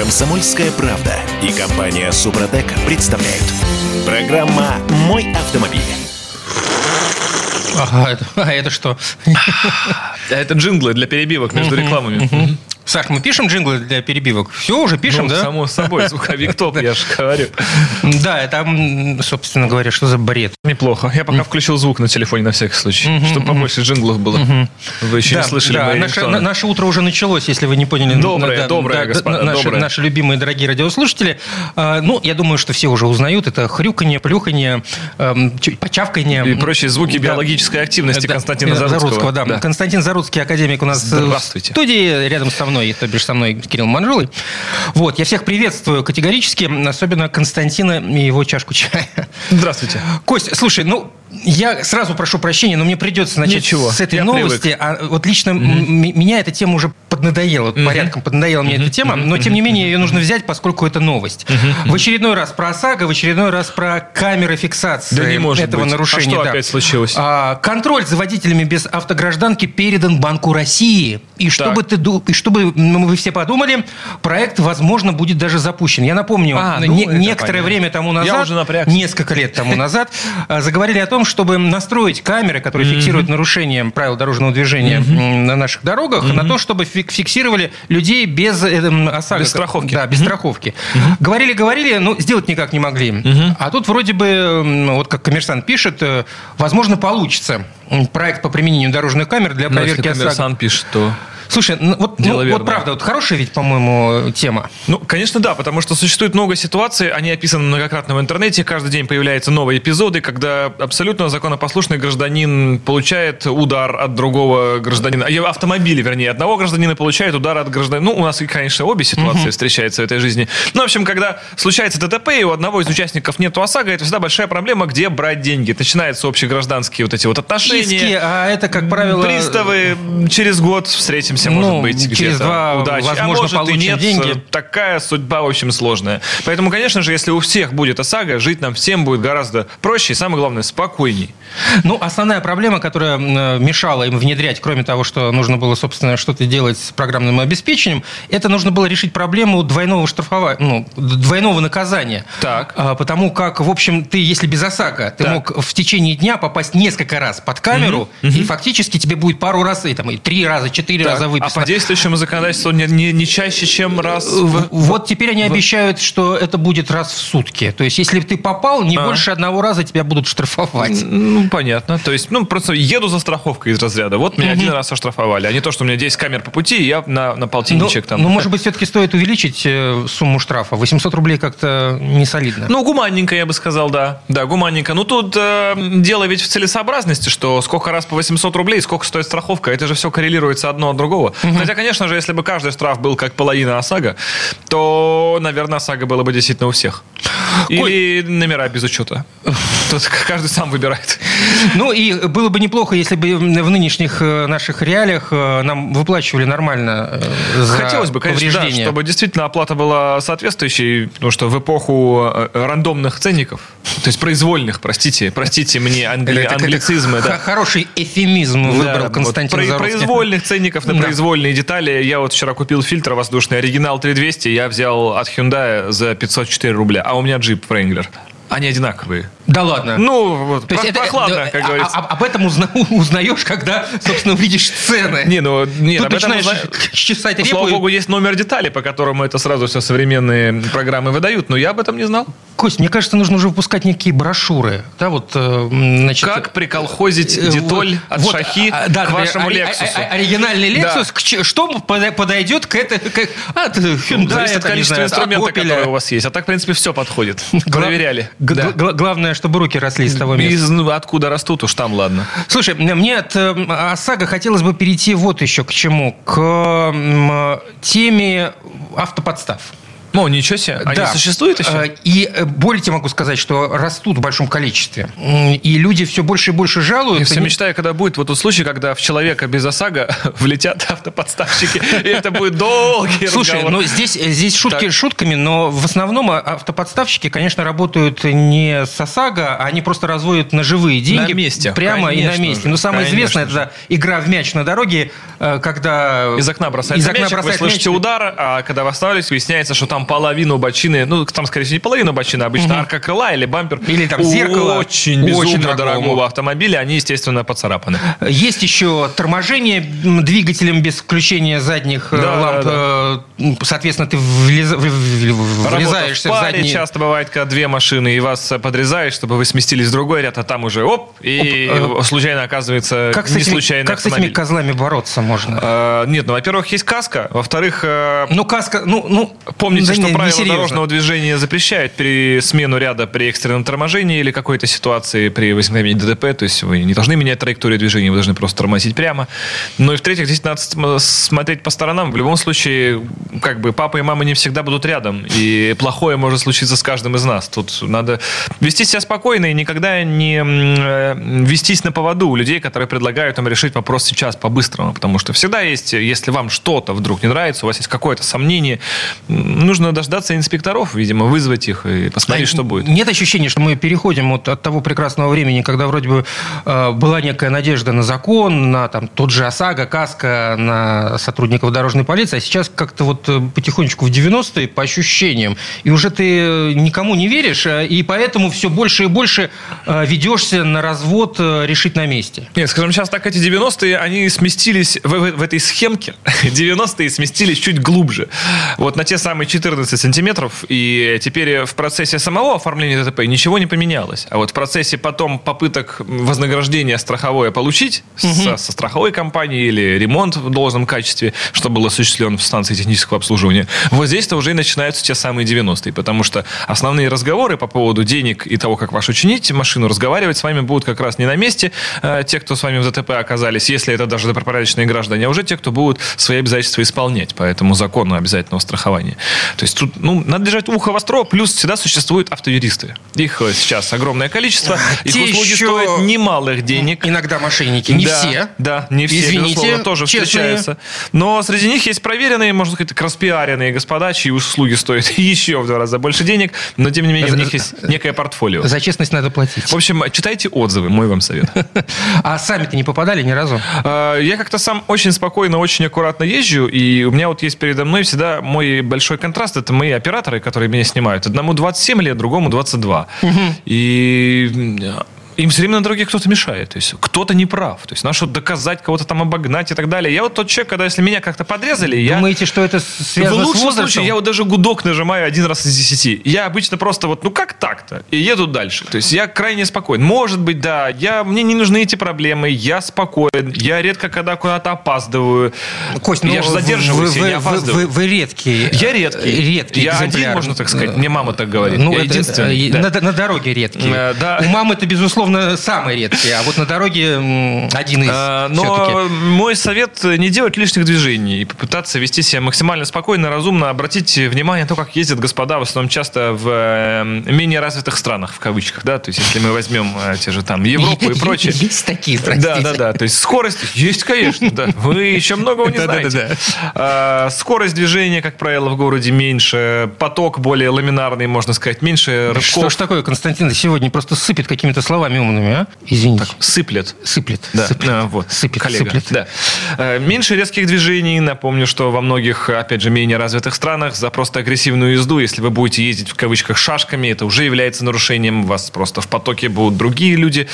Комсомольская правда и компания Супротек представляют. Программа «Мой автомобиль». Ага, это, а это что? Это джинглы для перебивок между рекламами. Саш, мы пишем джинглы для перебивок? Все, уже пишем, Ну, да? Само собой, звуковик топ, я же говорю. Да, это, м, собственно говоря, что за бред? Неплохо. Я пока включил звук на телефоне на всякий случай, чтобы побольше джинглов было. Вы еще не слышали мои наше, утро уже началось, если вы не поняли. Доброе, доброе, господа, наши, любимые дорогие радиослушатели. А, ну, я думаю, что все уже узнают. Это хрюканье, плюханье, эм, почавканье. И прочие звуки биологической активности Константина Заруцкого. Константин Заруцкий, академик у нас э, в студии, рядом со мной, то бишь со мной Кирилл Манжулой. Вот, я всех приветствую категорически, особенно Константина и его чашку чая. Здравствуйте. Кость, слушай, ну, я сразу прошу прощения, но мне придется начать Ничего, с этой новости. А вот лично м- меня эта тема уже поднадоела, вот порядком поднадоела мне эта тема, но тем не менее ее нужно взять, поскольку это новость. В очередной раз про ОСАГО, в очередной раз про камеры фиксации Да не может этого быть. нарушения. А что да. опять случилось? А, контроль за водителями без автогражданки передан Банку России. И чтобы, ты, ду- и чтобы м, вы все подумали, проект, возможно, будет даже запущен. Я напомню, А, ну, не- некоторое понятно. время тому назад, несколько лет тому назад, а, заговорили о том, чтобы настроить камеры, которые фиксируют нарушение правил дорожного движения на наших дорогах, на то, чтобы фик- фиксировали людей без э, м, ОСАГО. Без страховки. Да, без страховки. Говорили, говорили, но сделать никак не могли. А тут вроде бы, вот как коммерсант пишет, э, возможно, получится проект по применению дорожных камер для если проверки ОСАГО. коммерсант пишет, то... Слушай, ну, вот, ну, вот правда, вот хорошая ведь, по-моему, тема. Ну, конечно, да, потому что существует много ситуаций, они описаны многократно в интернете, каждый день появляются новые эпизоды, когда абсолютно законопослушный гражданин получает удар от другого гражданина, а, автомобили, вернее, одного гражданина получает удар от гражданина. Ну, у нас, конечно, обе ситуации встречаются в этой жизни. Ну, в общем, когда случается ДТП, и у одного из участников нет ОСАГО, это всегда большая проблема, где брать деньги. Начинаются общегражданские вот эти вот отношения. Иски, а это, как правило... Приставы через год встретимся, Ну, может быть, через два, Удачи. возможно, а может и нет, деньги. такая судьба, в общем, сложная. Поэтому, конечно же, если у всех будет ОСАГО, жить нам всем будет гораздо проще и, самое главное, спокойней. Ну, основная проблема, которая м, мешала им внедрять, кроме того, что нужно было, собственно, что-то делать с программным обеспечением, это нужно было решить проблему двойного штрафования, ну, двойного наказания. Так. А, Потому как, в общем, ты, если без ОСАГО, ты Так. мог в течение дня попасть несколько раз под камеру, и фактически тебе будет пару раз, и, там, и три раза, четыре раза а выписано. по действующему законодательству не, не- не чаще, чем раз в... Вот теперь они обещают, что это будет раз в сутки. То есть, если ты попал, не А. больше одного раза тебя будут штрафовать. Ну, понятно. То есть, ну, просто еду за страховкой из разряда. Вот меня один раз оштрафовали, а не то, что у меня 10 камер по пути, и я на, на Ну, полтинничек там. ну, может быть, все-таки стоит увеличить э, сумму штрафа. 800 рублей как-то не солидно. Ну, гуманненько, я бы сказал, да. Да, гуманненько. Ну, тут э, дело ведь в целесообразности, что сколько раз по 800 рублей, сколько стоит страховка, это же все коррелируется одно от другого. Хотя, конечно же, если бы каждый штраф был как половина ОСАГО, то, наверное, ОСАГО было бы действительно у всех. Или номера без учета. Тут каждый сам выбирает. Ну и было бы неплохо, если бы в нынешних э, наших реалиях э, нам выплачивали нормально э, за Хотелось бы, конечно, да, чтобы действительно оплата была соответствующей, потому что в эпоху рандомных ценников, то есть произвольных, простите, простите мне англи- Это- это- это англицизмы, х- да. Хороший эфемизм выбрал Да, Константин вот Заруцкий. Произвольных ценников на Произвольные детали. Я вот вчера купил фильтр воздушный, оригинал 3200, я взял от Hyundai за 504 рубля, а у меня джип Wrangler. Они одинаковые. Да ладно. Ну, вот, То есть это- прохладно, да, как а- говорится. а- об этом узна- узнаешь, когда, собственно, увидишь цены. Не, ну, нет, Тут об этом начинаешь узна- чесать Ну, репу. Слава богу, есть номер детали, по которому это сразу все современные программы выдают, но я об этом не знал. Кость, мне кажется, нужно уже выпускать некие брошюры. Да, вот, э, значит, Как приколхозить э, детоль вот- от вот, шахи а, да, к вашему ори- Лексусу? а- Оригинальный Да. К че- что подойдет к этой... К, от Hyundai, Зависит от не количества Opel. который у вас есть. А так, в принципе, все подходит. Проверяли. Да. главное, чтобы руки росли с того места. Из, ну, откуда растут, уж там ладно. Слушай, мне от э, ОСАГО хотелось бы перейти вот еще к чему. К теме автоподстав. О, ничего себе. Они Да. существуют еще? Э, И э, более тебе могу сказать, что растут в большом количестве. И люди все больше и больше Я жалуются. все мечтаю, когда будет вот тот случай, когда в человека без ОСАГО влетят автоподставщики, и это будет долгий Слушай, ну здесь, э, здесь шутки Так. шутками, но в основном а- автоподставщики, конечно, работают не с ОСАГО, а они просто разводят на живые деньги. На месте, Прямо и на конечно месте. Но самое конечно известное, это игра в мяч на дороге, когда... Из окна бросается из окна вы бросает слышите мяч. удар, а когда вы останавливаетесь, выясняется, что там половину бочины, ну, там, скорее всего, не половину бочины, а обычно арка крыла или бампер. Или там зеркало. Очень Очень безумно дорогого. дорогого автомобиля, они, естественно, поцарапаны. Есть еще торможение двигателем без включения задних э, Да, ламп. да, э, м, Соответственно, ты влез- в- в- врезаешься в паре задний... часто бывает, когда две машины, и вас э, подрезают, чтобы вы сместились в другой ряд, а там уже оп, и Оп, случайно оказывается Как не этими, случайный как с этими автомобиль. козлами бороться можно? Э, Нет, ну, во-первых, есть каска, во-вторых, э, Ну, каска, ну, ну Помните, да что правила несерьезно. дорожного движения запрещают при смену ряда при экстренном торможении или какой-то ситуации при возникновении ДТП. То есть вы не должны менять траекторию движения, вы должны просто тормозить прямо. Ну и в-третьих, здесь надо см- смотреть по сторонам. В любом случае, как бы папа и мама не всегда будут рядом. И плохое может случиться с каждым из нас. Тут надо вести себя спокойно и никогда не э, вестись на поводу у людей, которые предлагают им решить вопрос сейчас по-быстрому. Потому что всегда есть, если вам что-то вдруг не нравится, у вас есть какое-то сомнение, м, нужно дождаться инспекторов, видимо, вызвать их и посмотреть, что будет. Нет ощущения, что мы переходим вот от того прекрасного времени, когда вроде бы э, была некая надежда на закон, на там, тот же ОСАГО, КАСКО, на сотрудников дорожной полиции, а сейчас как-то вот э, потихонечку в 90-е по ощущениям, и уже ты э, никому не веришь, э, и поэтому все больше и больше ведешься на развод решить на месте. Нет, скажем, сейчас так эти 90-е, они сместились в, в- в этой схемке. 90-е сместились чуть глубже. Вот на те самые 14 сантиметров. И теперь в процессе самого оформления ДТП ничего не поменялось. А вот в процессе потом попыток вознаграждения страховое получить со, со страховой компанией или ремонт в должном качестве, что был осуществлен в станции технического обслуживания, вот здесь-то уже и начинаются те самые 90-е. Потому что основные разговоры по поводу денег и того, как вашу чинить машину, разговаривать с вами будут как раз не на месте э, те, кто с вами в ДТП оказались, если это даже добропорядочные граждане, а уже те, кто будут свои обязательства исполнять по этому закону обязательного страхования. То есть тут ну, надо держать ухо востро, плюс всегда существуют автоюристы. Их э, сейчас огромное количество, их те услуги еще- стоят немалых денег. Иногда мошенники, не Да, все. Да, не все, Извините, безусловно, тоже честные. встречаются. Но среди них есть проверенные, можно сказать, так распиаренные господа, чьи услуги стоят еще в два раза больше денег, но тем не менее у них есть некое портфолио. За честность надо платить. В общем, читайте отзывы, мой вам совет. А сами-то не попадали ни разу? А, Я как-то сам очень спокойно, очень аккуратно езжу, и у меня вот есть передо мной всегда мой большой контраст. Это мои операторы, которые меня снимают. Одному 27 лет, другому 22. И м, им все время на дороге кто-то мешает. То есть кто-то не прав. То есть надо что-то доказать, кого-то там обогнать и так далее. Я вот тот человек, когда если меня как-то подрезали, я... Думаете, что это В связано с лучшем возрастом? случае я вот даже гудок нажимаю один раз из десяти. Я обычно просто вот, ну как так-то? И еду дальше. То есть я крайне спокоен. Может быть, да, я, мне не нужны эти проблемы, я спокоен, я редко когда куда-то опаздываю. Кость, ну, я же вы- задерживаюсь, вы, я не вы- опаздываю. Вы, вы редкий. Я редкий. Редкий Я экземпляр. один, можно так сказать. Мне мама так говорит. Ну, я это, единственный. э, да. на, на дороге редкий. Э, да. У мамы это, безусловно, самый редкий, а вот на дороге один из А, Но мой совет не делать лишних движений и попытаться вести себя максимально спокойно, разумно, обратить внимание на то, как ездят господа в основном часто в э, менее развитых странах, в кавычках, да, то есть если мы возьмем э, те же там Европу и прочее. Есть такие, простите. Да, да, да. То есть скорость есть, конечно, да. Вы еще многого не знаете. А, Скорость движения, как правило, в городе меньше, поток более ламинарный, можно сказать, меньше Да Что рывков. ж такое, Константин, сегодня просто сыпет какими-то словами умными, а? Извините. Сыплет. Сыплет. Да, сыплет. а, вот, Сыпет, коллега. сыплет. Да. Э, Меньше резких движений. Напомню, что во многих, опять же, менее развитых странах за просто агрессивную езду, если вы будете ездить в кавычках шашками, это уже является нарушением. Вас просто в потоке будут другие люди.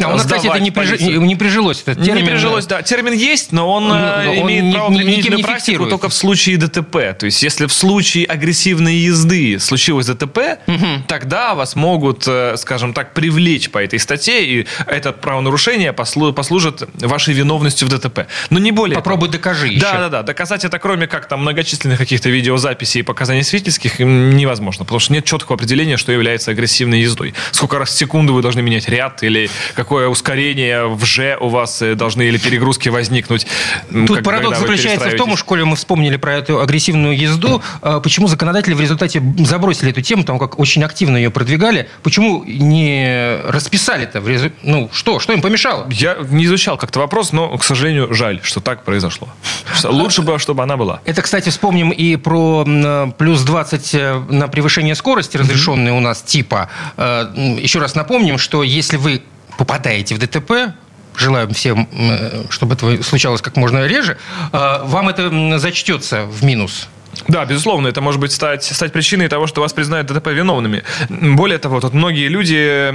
А у нас, кстати, это не, прижи- не прижилось. Этот Не термин. прижилось, да. Термин есть, но он, э, Ну, он имеет ни- право на не практику фиксируется. только в случае ДТП. То есть, если в случае агрессивной езды случилось ДТП, тогда вас могут, э, скажем так, привлечь по этой статье, и это правонарушение послу- послужит вашей виновностью в ДТП. Но не более Попробуй того. докажи еще. Да, да, да. Доказать это, кроме как там многочисленных каких-то видеозаписей и показаний свидетельских, невозможно, потому что нет четкого определения, что является агрессивной ездой. Сколько раз в секунду вы должны менять ряд, или какое ускорение в Ж у вас э, должны, или перегрузки возникнуть. Тут как- парадокс заключается в том, уж, коли мы вспомнили про эту агрессивную езду, э, почему законодатели в результате забросили эту тему, там как очень активно ее продвигали, почему не расписали-то? В резу- Ну, что? Что им помешало? Я не изучал как-то вопрос, но, к сожалению, жаль, что так произошло. Лучше бы, чтобы она была. Это, кстати, вспомним и про плюс 20 на превышение скорости, разрешенные у нас типа. Э, Еще раз напомним, что если вы попадаете в ДТП, желаем всем, м, чтобы это случалось как можно реже, э, вам это зачтется в минус. Да, безусловно, это может быть стать, стать причиной того, что вас признают ДТП виновными. Более того, тут многие люди...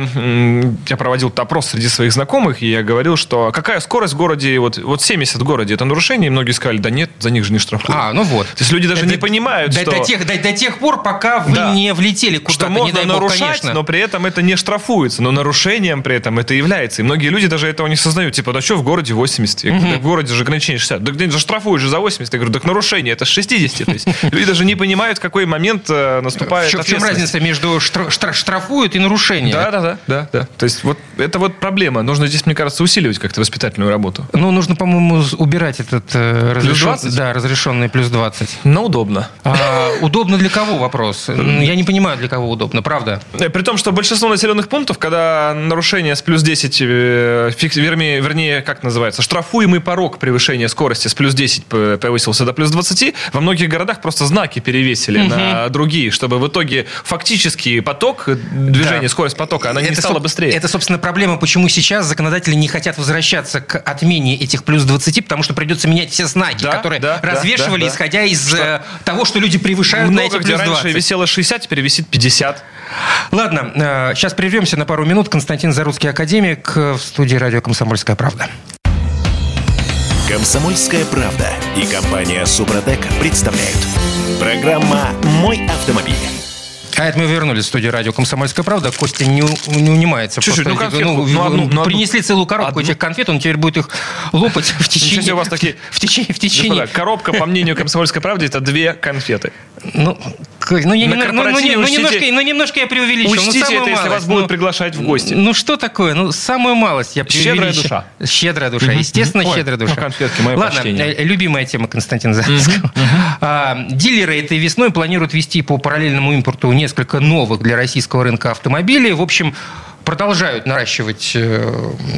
Я проводил опрос среди своих знакомых, и я говорил, что какая скорость в городе, вот, вот 70 в городе, это нарушение, и многие сказали, да нет, за них же не штрафуют. А, ну вот. То есть люди даже Это не понимают, до, что... до тех, до, до тех пор, пока вы Да. не влетели куда-то, что не можно дай бог, нарушать, конечно. но при этом это не штрафуется. Но нарушением при этом это является. И многие люди даже этого не сознают. Типа, да что в городе 80? Я говорю, «Да в городе же ограничение 60. Да где же штрафуют же за 80? Я говорю, так нарушение, это с 60. То есть люди даже не понимают, в какой момент э, наступает в, чем, разница между штра- штра- штрафуют и нарушением? Да, да, да, да, да. То есть вот это вот проблема. Нужно здесь, мне кажется, усиливать как-то воспитательную работу. Ну, нужно, по-моему, убирать этот э, разрешен- 20? Да, разрешенный плюс 20. Но удобно. А, удобно для кого вопрос? Я не понимаю, для кого удобно, правда? Э, При том, что большинство населенных пунктов, когда нарушение с плюс 10, э, фикс- вернее, вернее, как называется, штрафуемый порог превышения скорости с плюс 10 п- повысился до плюс 20, во многих городах просто знаки перевесили на другие, чтобы в итоге фактически поток э, движения, Да. скорость потока, она не Это, стала соб- быстрее. Это, собственно, проблема, почему сейчас законодатели не хотят возвращаться к отмене этих плюс 20, потому что придется менять все знаки, Да, которые да, развешивали, да, да. исходя из Что? э, того, что люди превышают на эти Много где плюс раньше 20. висело 60, теперь висит 50. Ладно, сейчас прервемся на пару минут. Константин Зарусский, академик, э, в студии радио «Комсомольская правда». Комсомольская правда и компания Супротек представляют. Программа «Мой автомобиль». А это мы вернулись в студию радио «Комсомольская правда». Костя не, не унимается. Чуть-чуть, ну, конфетку, ну, ну, одну, ну, принесли целую коробку Одну. этих конфет, он теперь будет их лопать в течение... у вас такие- В течение... В течение Господа, коробка, по мнению комсомольской правды, это две конфеты. ну, ну, я На ну, ну, корпоративе ну, учтите- немножко, ну, немножко я преувеличил. ну, Учтите самую это, если малость, вас будут ну, приглашать в гости. Ну, что такое? Ну, самую малость я Щедрая преувеличил. душа. Щедрая душа, естественно, Ой, щедрая ну, душа. конфетки, мое Ладно, почтение. э, любимая тема Константина Зарецкого. А, Дилеры этой весной планируют вести по параллельному импорту несколько новых для российского рынка автомобилей. В общем, продолжают наращивать э,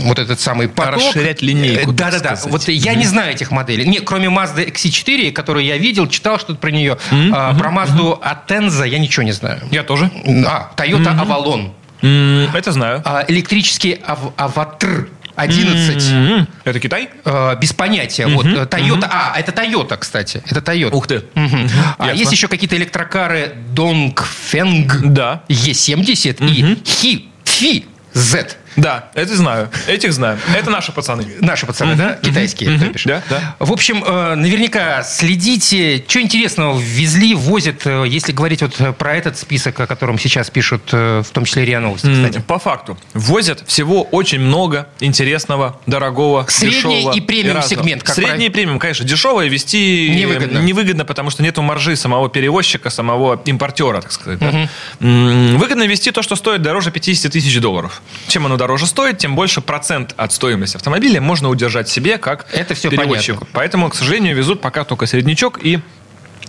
вот этот самый поток. Расширять линейку, Э, Да-да-да. сказать. Вот я не знаю этих моделей. Не, кроме Mazda XC4, которую я видел, читал что-то про нее. А, Про Mazda Atenza я ничего не знаю. Я тоже. А, Toyota Avalon. М, Это знаю. А, Электрический ав- Аватр 11. М, Это Китай? Э, без понятия. Вот, э, Toyota. А, это Toyota, кстати. Это Toyota. Ух ты. Мгм. А Ясно. есть еще какие-то электрокары Dongfeng Да. E70 и Hi Fi Z. Да, это знаю. Этих знаю. Это наши пацаны. Наши пацаны, да? Китайские, мгм. то бишь. Да, да. В общем, э, наверняка следите, что интересного везли, возят, э, если говорить вот э, про этот список, о котором сейчас пишут, в том числе РИА Новости, кстати. По факту. Возят всего очень много интересного, дорогого, Средний дешевого и премиум сегмент, как Средний и премиум, конечно. Дешевое вести Невыгодно. невыгодно, потому что нету маржи самого перевозчика, самого импортера, так сказать. Выгодно вести то, что стоит дороже 50 тысяч долларов. Чем оно дороже стоит, тем больше процент от стоимости автомобиля можно удержать себе как Это всё перевозчику. понятно. Поэтому, к сожалению, везут пока только среднячок и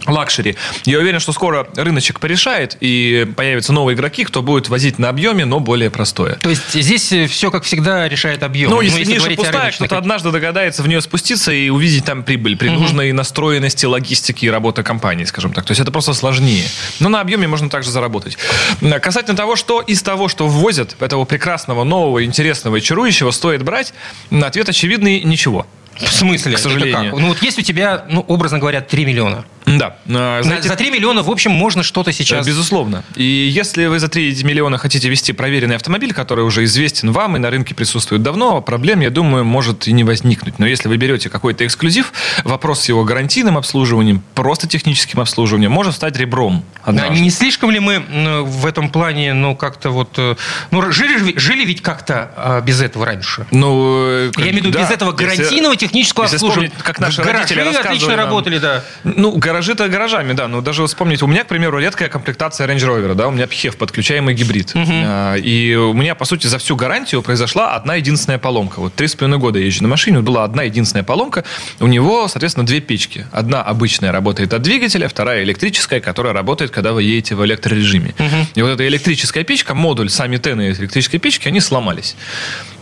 luxury. Я уверен, что скоро рыночек порешает, и появятся новые игроки, кто будет возить на объеме, но более простое. То есть здесь все, как всегда, решает объем. Ну, если, ниша говорить о пустая, кто-то однажды догадается в нее спуститься и увидеть там прибыль при нужной настроенности, логистики и работы компании, скажем так. То есть это просто сложнее. Но на объеме можно также заработать. М, Касательно того, что из того, что ввозят, этого прекрасного, нового, интересного и чарующего, стоит брать, ответ очевидный – ничего. В смысле? К сожалению. Ну вот есть у тебя, ну, образно говоря, 3 миллиона. Да. А, Знаете, за 3 миллиона, в общем, можно что-то сейчас... Безусловно. И если вы за 3 миллиона хотите вести проверенный автомобиль, который уже известен вам и на рынке присутствует давно, проблем, я думаю, может и не возникнуть. Но если вы берете какой-то эксклюзив, вопрос с его гарантийным обслуживанием, просто техническим обслуживанием, может стать ребром. А не слишком ли мы в этом плане, ну, как-то вот... Э, ну, жили, жили ведь как-то а, без этого раньше? Ну, я имею в виду, да, без этого гарантийного если, технического если обслуживания. как наши Гаражи родители отлично нам, работали, да. Ну, гаражи-то гаражами, да. Но даже вспомните, у меня, к примеру, редкая комплектация Range Rover, да, у меня PHEV, подключаемый гибрид. Угу. И у меня, по сути, за всю гарантию произошла одна единственная поломка. Вот три с половиной года я езжу на машине, была одна единственная поломка. У него, соответственно, две печки. Одна обычная работает от двигателя, вторая электрическая, которая работает, когда вы едете в электрорежиме. Угу. И вот эта электрическая печка, модуль, сами тены электрической печки, они сломались.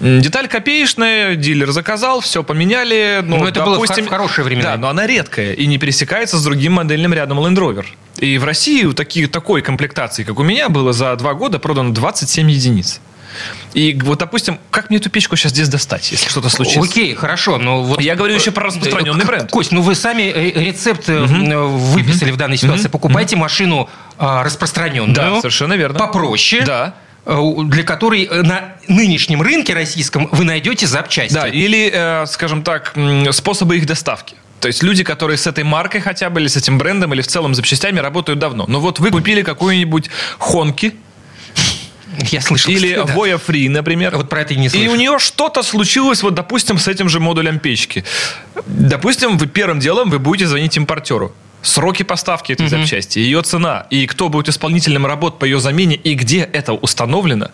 Деталь копеечная, дилер заказал, все поменяли. Ну, это допустим, было в хорошее время. Да, но она редкая и не пересекается с другим модельным рядом Land Rover. И в России у таких, такой комплектации, как у меня, было за два года продано 27 единиц. И вот, допустим, как мне эту печку сейчас здесь достать, если что-то случится? Окей, хорошо, но вот... Я говорю еще про распространенный бренд. Кость, ну вы сами э, рецепт угу. выписали угу. в данной ситуации. Угу. Покупайте угу. машину а, распространенную. Да, совершенно верно. Попроще. Да для которой на нынешнем рынке российском вы найдете запчасти. Да, или, скажем так, способы их доставки. То есть люди, которые с этой маркой хотя бы, или с этим брендом, или в целом запчастями работают давно. Но вот вы купили какую-нибудь Хонки, я слышал. Или да. Voya Free, например. Вот про это не слышал. И у нее что-то случилось, вот, допустим, с этим же модулем печки. Допустим, вы первым делом вы будете звонить импортеру сроки поставки этой mm-hmm. запчасти, ее цена и кто будет исполнителем работ по ее замене и где это установлено,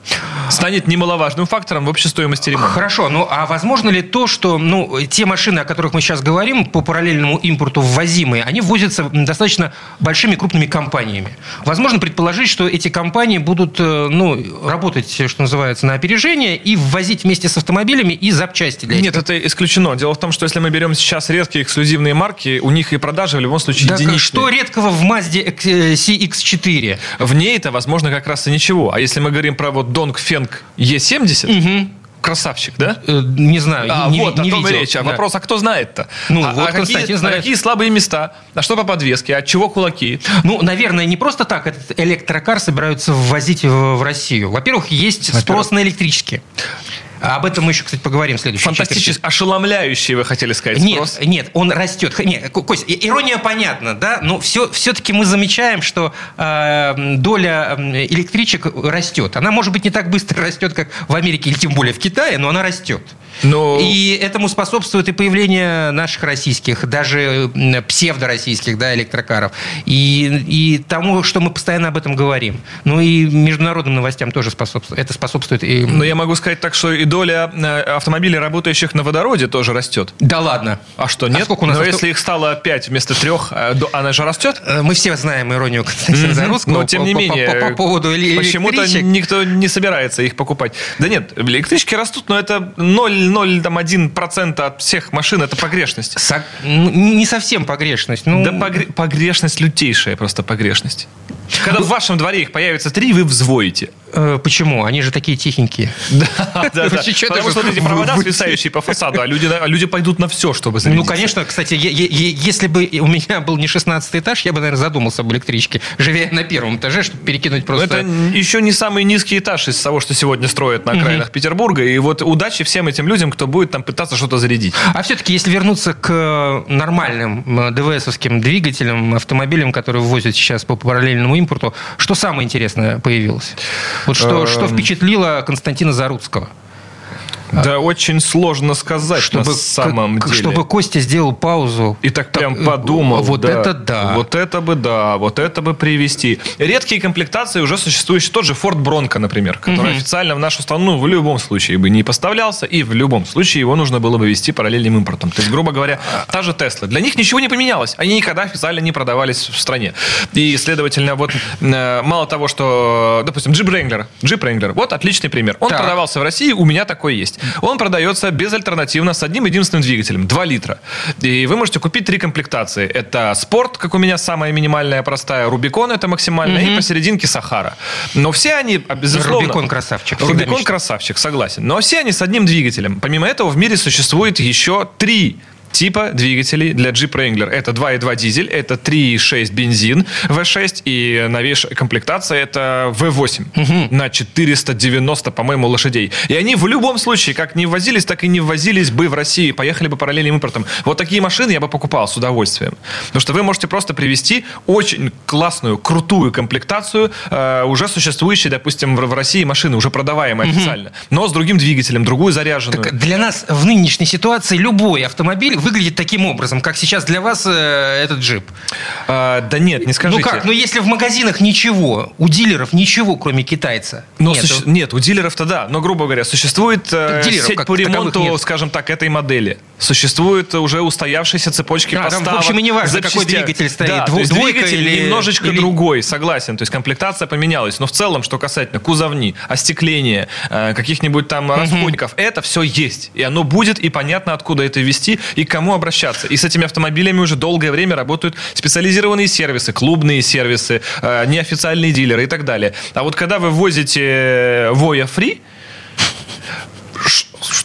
станет немаловажным фактором в общей стоимости ремонта. Хорошо, ну а возможно ли то, что ну, те машины, о которых мы сейчас говорим, по параллельному импорту ввозимые, они ввозятся достаточно большими крупными компаниями? Возможно предположить, что эти компании будут э, ну, работать, что называется, на опережение и ввозить вместе с автомобилями и запчасти для Нет, это исключено. Дело в том, что если мы берем сейчас редкие эксклюзивные марки, у них и продажи в любом случае да, единичные. Что редкого в Mazda CX-4? В ней это, возможно, как раз и ничего. А если мы говорим про вот Dongfeng E70, угу красавчик, да? Э, не знаю, а, не, вот, не о том видел. речь. А да. вопрос, а кто знает-то? Ну, а, вот а какие, знает. А какие слабые места? А что по подвеске? От чего кулаки? Ну, наверное, не просто так этот электрокар собираются ввозить в, в Россию. Во-первых, есть Во-первых. спрос на электрические. Об этом мы еще, кстати, поговорим в следующем Фантастически ошеломляющий, вы хотели сказать, нет, спрос? Нет, он растет. Нет, Кость, ирония понятна, да, но все, все-таки мы замечаем, что э, доля электричек растет. Она, может быть, не так быстро растет, как в Америке или тем более в Китае, но она растет. Но... И этому способствует и появление наших российских, даже псевдороссийских да, электрокаров. И, и тому, что мы постоянно об этом говорим. Ну и международным новостям тоже способствует. Это способствует. И... Но я могу сказать так, что и доля э, автомобилей, работающих на водороде, тоже растет. Да ладно. А что, нет? А сколько у нас Но авто... если их стало 5 вместо 3, э, она же растет? Э, мы все знаем иронию Константина Зарусского. Но тем не менее, по, по, по поводу электричек. Почему-то никто не собирается их покупать. Да нет, электрички растут, но это 0,01% от всех машин это погрешность. Со... Не совсем погрешность. Ну... Да погре... погрешность лютейшая просто погрешность. Когда в вашем дворе их появится три, вы взвоите. Э, почему? Они же такие тихенькие. Да, да, да. Потому что эти провода, свисающие по фасаду, а люди, а люди пойдут на все, чтобы зарядиться. Ну, конечно, кстати, если бы у меня был не 16 этаж, я бы, наверное, задумался об электричке, живя на первом этаже, чтобы перекинуть просто... Это еще не самый низкий этаж из того, что сегодня строят на окраинах Петербурга. И вот удачи всем этим людям, кто будет там пытаться что-то зарядить. А все-таки, если вернуться к нормальным ДВСовским двигателям, автомобилям, которые ввозят сейчас по параллельному импорту, что самое интересное появилось? Вот что, что эм. впечатлило Константина Заруцкого? Да, очень сложно сказать чтобы, на самом как, деле. Чтобы Костя сделал паузу. И так прям так, подумал. Вот да, это да. Вот это бы да, вот это бы привести. Редкие комплектации уже существующие. Тот же Ford Bronco, например, который угу. официально в нашу страну в любом случае бы не поставлялся, и в любом случае его нужно было бы вести параллельным импортом. То есть, грубо говоря, та же Tesla. Для них ничего не поменялось. Они никогда официально не продавались в стране. И, следовательно, вот э, мало того, что, допустим, Jeep Wrangler. Jeep Wrangler. Вот отличный пример. Он так. продавался в России, у меня такой есть. Он продается безальтернативно с одним единственным двигателем, 2 литра. И вы можете купить три комплектации. Это спорт, как у меня самая минимальная, простая, Рубикон это максимальная, угу. и посерединке Сахара. Но все они, безусловно... Рубикон красавчик. Рубикон красавчик, согласен. Но все они с одним двигателем. Помимо этого в мире существует еще три типа двигателей для Jeep Wrangler. Это 2.2 дизель, это 3.6 бензин V6 и новейшая комплектация это V8 на 490, по-моему, лошадей. И они в любом случае как не ввозились, так и не ввозились бы в Россию, поехали бы параллельным импортом. Вот такие машины я бы покупал с удовольствием. Потому что вы можете просто привести очень классную, крутую комплектацию э, уже существующей, допустим, в, в России машины, уже продаваемые официально, но с другим двигателем, другую заряженную. Так для нас в нынешней ситуации любой автомобиль выглядит таким образом, как сейчас для вас э, этот джип. А, да нет, не скажите. Ну как? Ну если в магазинах ничего, у дилеров ничего, кроме китайца. Но нету. суще- нет, у дилеров-то да. Но, грубо говоря, существует э, Дилеров сеть по ремонту, нет. скажем так, этой модели. Существуют уже устоявшиеся цепочки А, там, в поставок. общем, и не важно, какой запчастей. двигатель стоит, Да, есть двойка двигатель или- немножечко или- другой, согласен. То есть комплектация поменялась. Но в целом, что касательно кузовни, остекления, э, каких-нибудь там расходников, это все есть. И оно будет, и понятно, откуда это вести, и кому обращаться. И с этими автомобилями уже долгое время работают специализированные сервисы, клубные сервисы, э, неофициальные дилеры и так далее. А вот когда вы возите Voya Free,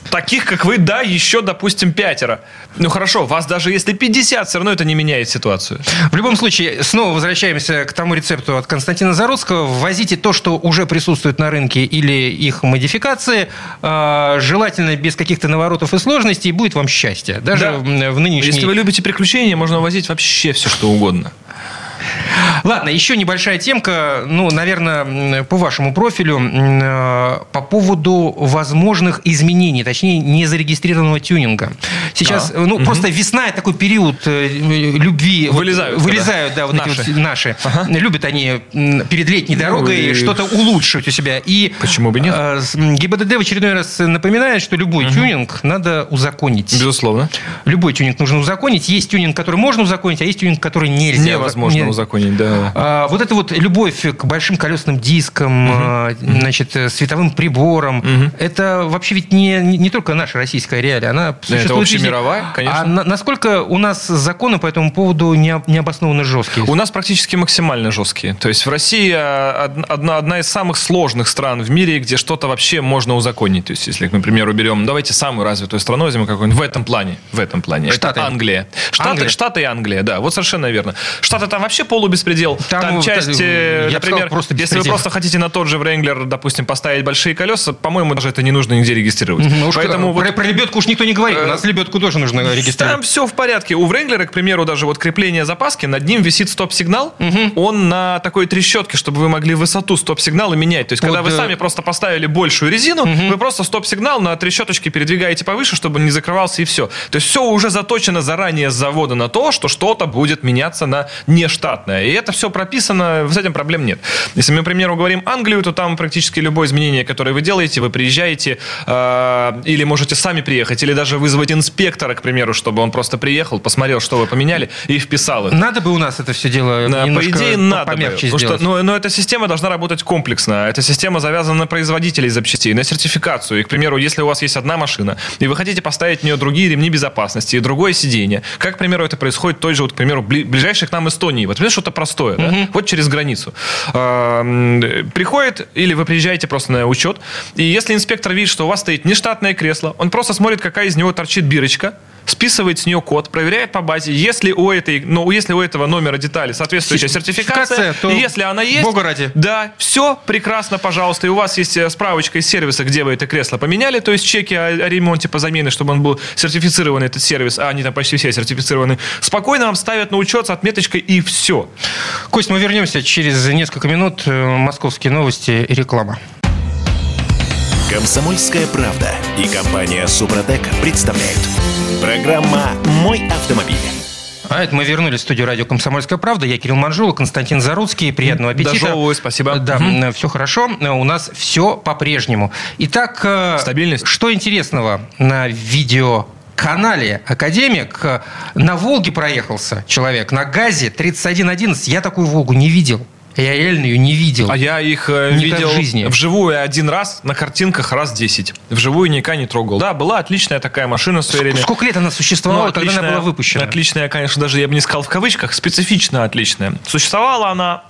таких, как вы, да, еще, допустим, пятеро. Ну хорошо, вас даже если 50, все равно это не меняет ситуацию. В любом случае, снова возвращаемся к тому рецепту от Константина Зародского. Ввозите то, что уже присутствует на рынке или их модификации, э, желательно без каких-то наворотов и сложностей, и будет вам счастье. Даже Да. в в нынешней... Если вы любите приключения, можно возить вообще все, что угодно. Ладно, еще небольшая темка, ну, наверное, по вашему профилю, э, по поводу возможных изменений, точнее, незарегистрированного тюнинга. Сейчас, Да. ну, просто весна – это такой период э, любви. Вот Вылезают, Вылезают, да, вот наши. эти вот наши. Любят они перед летней дорогой и- что-то улучшить у себя. И Почему бы нет? э, ГИБДД в очередной раз напоминает, что любой тюнинг надо узаконить. Безусловно. Любой тюнинг нужно узаконить. Есть тюнинг, который можно узаконить, а есть тюнинг, который нельзя. Невозможно Не- узаконить, да. А, Вот эта вот любовь к большим колесным дискам, а, значит, э, световым приборам, это вообще ведь не, не только наша российская реалия, она существует везде. общемировая, конечно. А на- насколько у нас законы по этому поводу не, необоснованно жесткие? У нас практически максимально жесткие. То есть в России а, од- одна, одна из самых сложных стран в мире, где что-то вообще можно узаконить. То есть если, к примеру, берем, давайте самую развитую страну возьмем какую-нибудь в этом плане. В этом плане. Штаты. Это Англия. Штаты, Англия. Штаты и Англия, да. Вот совершенно верно. Штаты там вообще полубеспредел. Там, Там, ну, часть, э, я например, сказал, просто если вы просто хотите на тот же Wrangler, допустим, поставить большие колеса, по-моему, даже это не нужно нигде регистрировать. Ну уж Поэтому про, вот про лебедку уж никто не говорит. У нас лебедку тоже нужно там регистрировать. все в порядке. У Вренглера, к примеру, даже вот крепление запаски, над ним висит стоп-сигнал. Он на такой трещотке, чтобы вы могли высоту стоп-сигнала менять. То есть, когда Вот, вы э, сами просто поставили большую резину, вы просто стоп-сигнал на трещоточке передвигаете повыше, чтобы не закрывался и все. То есть, все уже заточено заранее с завода на то, что что-то будет меняться на нештатное. И это все прописано, с этим проблем нет. Если мы, к примеру, говорим Англию, то там практически любое изменение, которое вы делаете, вы приезжаете э, или можете сами приехать, или даже вызвать инспектора, к примеру, чтобы он просто приехал, посмотрел, что вы поменяли, и вписал это. Надо бы у нас это все дело Да, По идее, надо бы, помягче потому что, но, но эта система должна работать комплексно. Эта система завязана на производителей запчастей, на сертификацию. И, к примеру, если у вас есть одна машина, и вы хотите поставить в нее другие ремни безопасности и другое сиденье, как, к примеру, это происходит той же, вот, к примеру, бли- ближайшей к нам Эстонии. Вот, понимаешь, что-то простое, да? Вот через границу. А, Приходит, или вы приезжаете просто на учет, и если инспектор видит, что у вас стоит нештатное кресло, он просто смотрит, какая из него торчит бирочка, списывает с нее код, проверяет по базе, если у этой, ну, если у этого номера детали соответствующая сертификация, то если она есть, бога ради. да, все прекрасно, пожалуйста, и у вас есть э, справочка из сервиса, где вы это кресло поменяли, то есть чеки о, о ремонте по замене, чтобы он был сертифицирован этот сервис, а они там почти все сертифицированы, спокойно вам ставят на учет с отметочкой и все. Кость, мы вернемся через несколько минут. Э, Московские новости и реклама. Комсомольская правда и компания Супротек представляют. Программа «Мой автомобиль». А это мы вернулись в студию радио «Комсомольская правда». Я Кирилл Манжула, Константин Заруцкий. Приятного аппетита. Дожевываю, спасибо. Да, все хорошо. У нас все по-прежнему. Итак, э, Стабильность. что интересного на видео канале «Академик» на «Волге» проехался человек, на ГАЗе 3111. Я такую «Волгу» не видел. Я реально ее не видел. А я их э, Никак видел в жизни. вживую один раз, на картинках раз 10. Вживую никогда не трогал. Да, была отличная такая машина в свое время. Сколько лет она существовала, Ну, когда она была выпущена? Отличная, конечно, даже я бы не сказал в кавычках, специфично отличная. Существовала она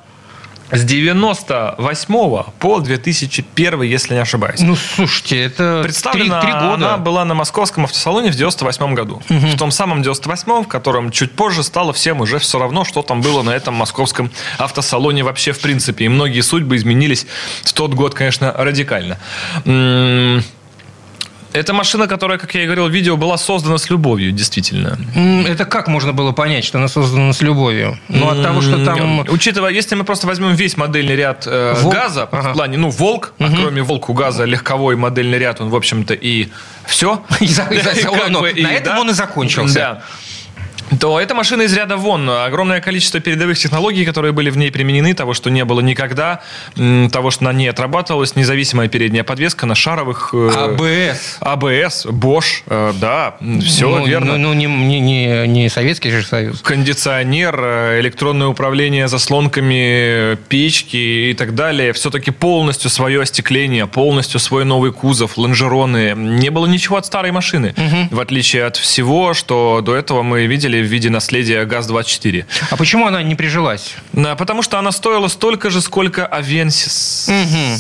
С 98 по 2001, если не ошибаюсь. Ну, слушайте, это Представлена три, три года. она была на московском автосалоне в 98 году. В том самом 98 в котором чуть позже стало всем уже все равно, что там было на этом московском автосалоне вообще в принципе. И многие судьбы изменились в тот год, конечно, радикально. М, Это машина, которая, как я и говорил в видео, была создана с любовью, действительно. Это как можно было понять, что она создана с любовью? Ну, от того, что там... Учитывая, если мы просто возьмем весь модельный ряд э, Волк? газа, Ага. в плане, ну, Волк, а кроме Волк у газа легковой модельный ряд, он, в общем-то, и все. На этом он и закончился. То эта машина из ряда вон. Огромное количество передовых технологий, которые были в ней применены, того, что не было никогда, того, что на ней отрабатывалась независимая передняя подвеска на шаровых... э, АБС. АБС, Bosch, э, да, все Ну, верно. Ну, ну, не, не, не, Советский же Союз. кондиционер, э, электронное управление заслонками, печки и так далее. Все-таки полностью свое остекление, полностью свой новый кузов, лонжероны. Не было ничего от старой машины. В отличие от всего, что до этого мы видели в виде наследия ГАЗ-24. А почему она не прижилась? Да, Потому что она стоила столько же, сколько Авенсис.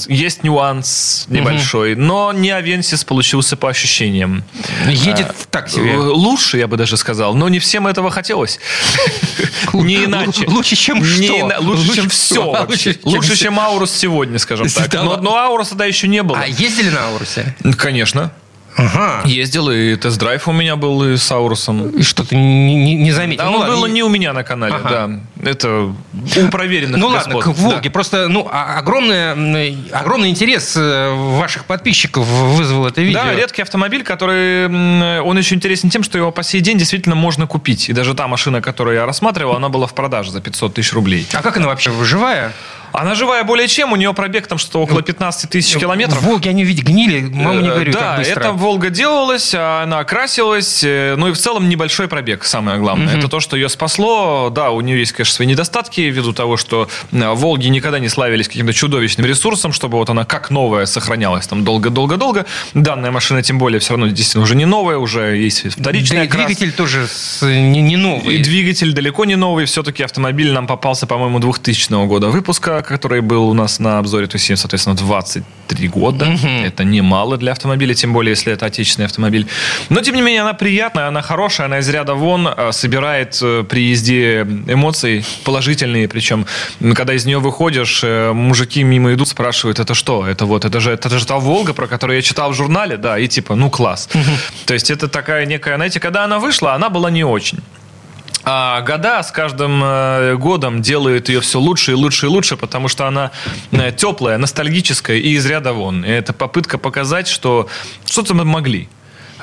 Есть нюанс небольшой, но не Авенсис получился по ощущениям. Едет так себе. Э, Лучше, я бы даже сказал, но не всем этого хотелось. Не иначе. Лучше, чем что? Лучше, чем все Лучше, вообще. чем Лучше, всё. чем Аурус сегодня, скажем так. Но Ауруса тогда еще не было. А ездили на Аурусе? Конечно. Ага. Ездил, и тест-драйв у меня был и с Аурусом. И что-то не, не- не заметил. Да, Ну он ладно, было не- не у меня на канале, Ага. да. Это у проверенных Ну ладно, господ. к Волге. Просто ну, а- огромное, м, огромный интерес э, ваших подписчиков вызвал это видео. Да, редкий автомобиль, который, он еще интересен тем, что его по сей день действительно можно купить. И даже та машина, которую я рассматривал, она была в продаже за 500 тысяч рублей. А как она вообще живая? Она живая более чем, у нее пробег там что-то около 15 тысяч километров. В Волге они ведь гнили, мама не Э, говорю, Да, эта Волга делалась, а она красилась, э, ну и в целом небольшой пробег, самое главное. Это то, что ее спасло. Да, у нее есть, конечно, конечно, свои недостатки ввиду того, что э, Волги никогда не славились каким-то чудовищным ресурсом, чтобы вот она как новая сохранялась там долго-долго-долго. Данная машина, тем более, все равно действительно уже не новая, уже есть вторичная. Да и двигатель тоже с, не, не новый. И двигатель далеко не новый. Все-таки автомобиль нам попался, по-моему, 2000 года выпуска, который был у нас на обзоре, то есть, соответственно, 20 три года. Угу. Это немало для автомобиля, тем более, если это отечественный автомобиль. Но, тем не менее, она приятная, она хорошая, она из ряда вон, э, собирает э, при езде эмоции положительные. Причем, когда из нее выходишь, э, мужики мимо идут, спрашивают, это что? Это вот, это же, это же та Волга, про которую я читал в журнале, да, и типа, ну класс. Угу. То есть это такая некая, знаете, когда она вышла, она была не очень. А года с каждым э, годом делают ее все лучше и лучше и лучше, потому что она э, теплая, ностальгическая и из ряда вон. Это попытка показать, что что-то мы могли.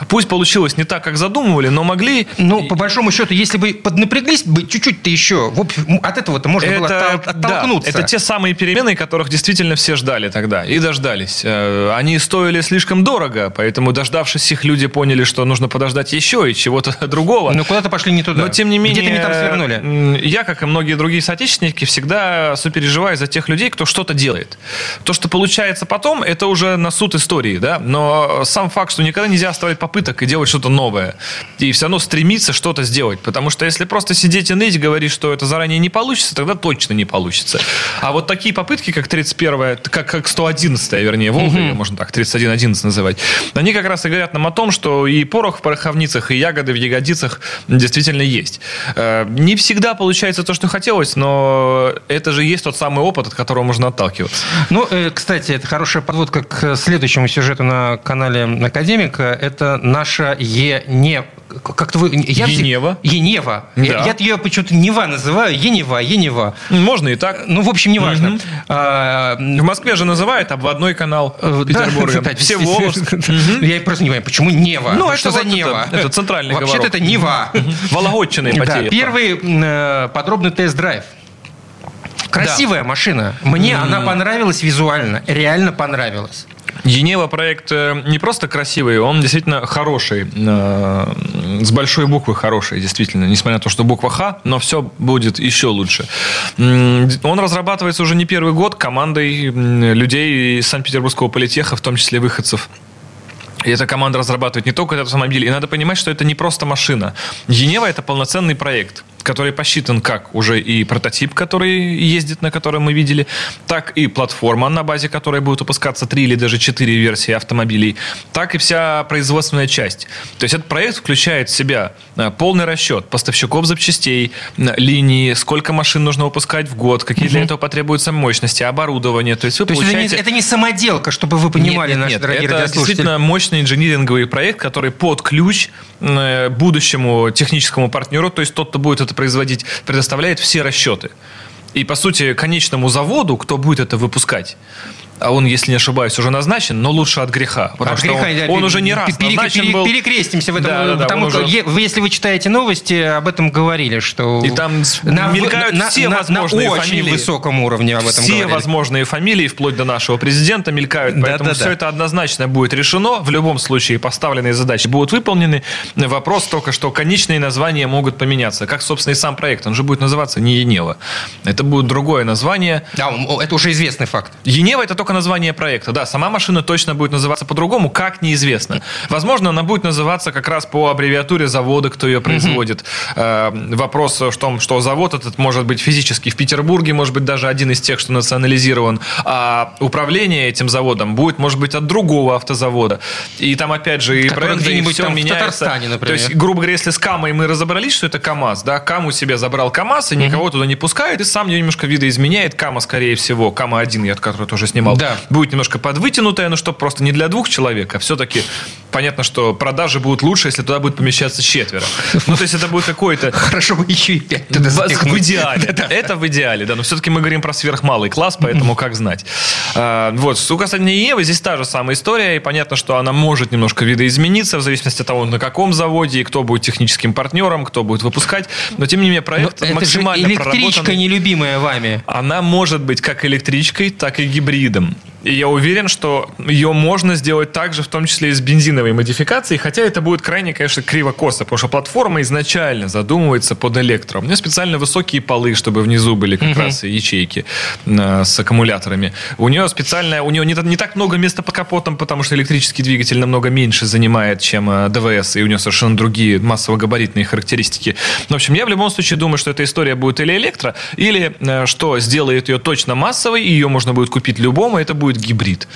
Пусть получилось не так, как задумывали, но могли. Ну, по большому счету, если бы поднапряглись бы чуть-чуть-то еще, в общем, от этого-то можно было оттол- да, оттолкнуться. это те самые перемены, которых действительно все ждали тогда и дождались. Э, Они стоили слишком дорого, поэтому дождавшись их, люди поняли, что нужно подождать еще и чего-то другого. Но куда-то пошли не туда. Но тем не менее, Где-то не там свернули. я, как и многие другие соотечественники, всегда сопереживаю за тех людей, кто что-то делает. То, что получается потом, это уже на суд истории, да. Но сам факт, что никогда нельзя оставлять попыток и делать что-то новое, и все равно стремиться что-то сделать, потому что если просто сидеть и ныть, говорить, что это заранее не получится, тогда точно не получится. А вот такие попытки, как 31-я, как, как 111-я, вернее, Волга, ее можно так 3111 называть, они как раз и говорят нам о том, что и порох в пороховницах, и ягоды в ягодицах действительно есть. Э, Не всегда получается то, что хотелось, но это же есть тот самый опыт, от которого можно отталкиваться. Ну, э, кстати, это хорошая подводка к следующему сюжету на канале Академика. Это наша Ене... Как-то вы... Я Енева. Енева. Да. Я, я ее почему-то Нева называю. Енева, Енева. Можно и так. Ну, в общем, неважно. Мгм. А, В Москве же называют обводной канал э, Петербурга. да, Все действительно. Я просто не понимаю, почему Нева? Ну, Что за Нева? это центральный Вообще-то это Нева. Вологодчина ипотека. первый э, подробный тест-драйв. Красивая машина. Мне она понравилась визуально. Реально понравилась. Енева проект э, не просто красивый, он действительно хороший. э, С большой буквы хороший, действительно. Несмотря на то, что буква Х, но все будет еще лучше. Он разрабатывается уже не первый год командой людей из Санкт-Петербургского политеха, в том числе выходцев. И эта команда разрабатывает не только этот автомобиль. И надо понимать, что это не просто машина. Енева – это полноценный проект. Который посчитан как уже и прототип, который ездит, на котором мы видели, так и платформа, на базе которой будет выпускаться три или даже четыре версии автомобилей, так и вся производственная часть. То есть этот проект включает в себя э, полный расчет поставщиков запчастей, линии, сколько машин нужно выпускать в год, какие для этого потребуются мощности, оборудование. То есть вы То получаете... есть это, не, это не самоделка, чтобы вы понимали, нет, нет, наши нет. дорогие Это действительно мощный инжиниринговый проект, который под ключ э, будущему техническому партнеру, то есть тот, кто будет это производить, предоставляет все расчеты. И, по сути, конечному заводу, кто будет это выпускать, а он, если не ошибаюсь, уже назначен, но лучше от греха. Потому От что греха, он, да, он уже не раз пере- назначен был. Перекрестимся в этом. Да, да, да, потому что уже- если вы читаете новости, об этом говорили, что И там с- мелькают все возможные на очень фамилии. высоком уровне об этом Все говорили. возможные фамилии, вплоть до нашего президента, мелькают. Да, Поэтому да, все да. это однозначно будет решено. В любом случае поставленные задачи будут выполнены. Вопрос только, что конечные названия могут поменяться. Как, собственно, и сам проект. Он же будет называться не Енева. Это будет другое название. Да, это уже известный факт. Енева это только название проекта. Да, сама машина точно будет называться по-другому, как неизвестно. Возможно, она будет называться как раз по аббревиатуре завода, кто ее производит. Э, Вопрос в том, что завод этот может быть физически в Петербурге, может быть даже один из тех, что национализирован, а управление этим заводом будет, может быть, от другого автозавода. И там опять же и Который бренды, и все там в меняется. Татарстане, например. То есть, грубо говоря, если с Камой мы разобрались, что это КАМАЗ, да, Каму себе забрал КАМАЗ, и никого туда не пускает, и сам немножко видоизменяет. Кама, скорее всего, Кама-1, я который тоже снимал, Да. будет немножко подвытянутая, но чтобы просто не для двух человек, а все-таки понятно, что продажи будут лучше, если туда будет помещаться четверо. Ну, то есть это будет какой-то... Хорошо бы еще и пять туда В идеале. Это в идеале, да. Но все-таки мы говорим про сверхмалый класс, поэтому как знать. А, Вот. Что касательно Евы, здесь та же самая история. И понятно, что она может немножко видоизмениться в зависимости от того, на каком заводе, и кто будет техническим партнером, кто будет выпускать. Но, тем не менее, Но проект это же максимально электричка, нелюбимая вами. Она может быть как электричкой, так и гибридом. И я уверен, что ее можно сделать также, в том числе и с бензиновой модификацией, хотя это будет крайне, конечно, криво-косо, потому что платформа изначально задумывается под электро. У меня специально высокие полы, чтобы внизу были как раз и ячейки э, с аккумуляторами. У нее специальная, у нее не, не так много места под капотом, потому что электрический двигатель намного меньше занимает, чем э, ДВС, и у нее совершенно другие массово-габаритные характеристики. В общем, я в любом случае думаю, что эта история будет или электро, или э, что сделает ее точно массовой, и ее можно будет купить любому, это будет гибрид.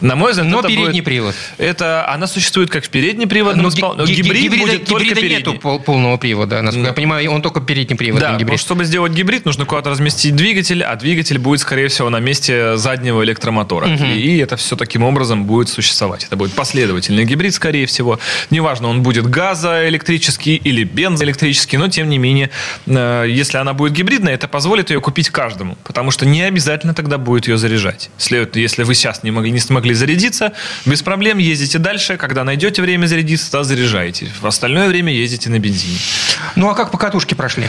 На мой взгляд, Но это передний будет- привод. Это она существует как в переднеприводном Ну, испол- ги- ги- гибрид гибрида, будет только гибрида передний. нету пол- полного привода, насколько я понимаю, он только передний привод. Да, гибрид. что, чтобы сделать гибрид, нужно куда-то разместить двигатель, а двигатель будет, скорее всего, на месте заднего электромотора. И, и это все таким образом будет существовать. Это будет последовательный гибрид, скорее всего. Неважно, он будет газоэлектрический или бензоэлектрический, но, тем не менее, э, если она будет гибридная, это позволит ее купить каждому. Потому что не обязательно тогда будет ее заряжать. Если, если вы сейчас не, могли, не смогли зарядиться, без проблем ездите дальше. Когда найдете время зарядиться, тогда заряжаете. В остальное время ездите на бензине. Ну а как по катушке прошли?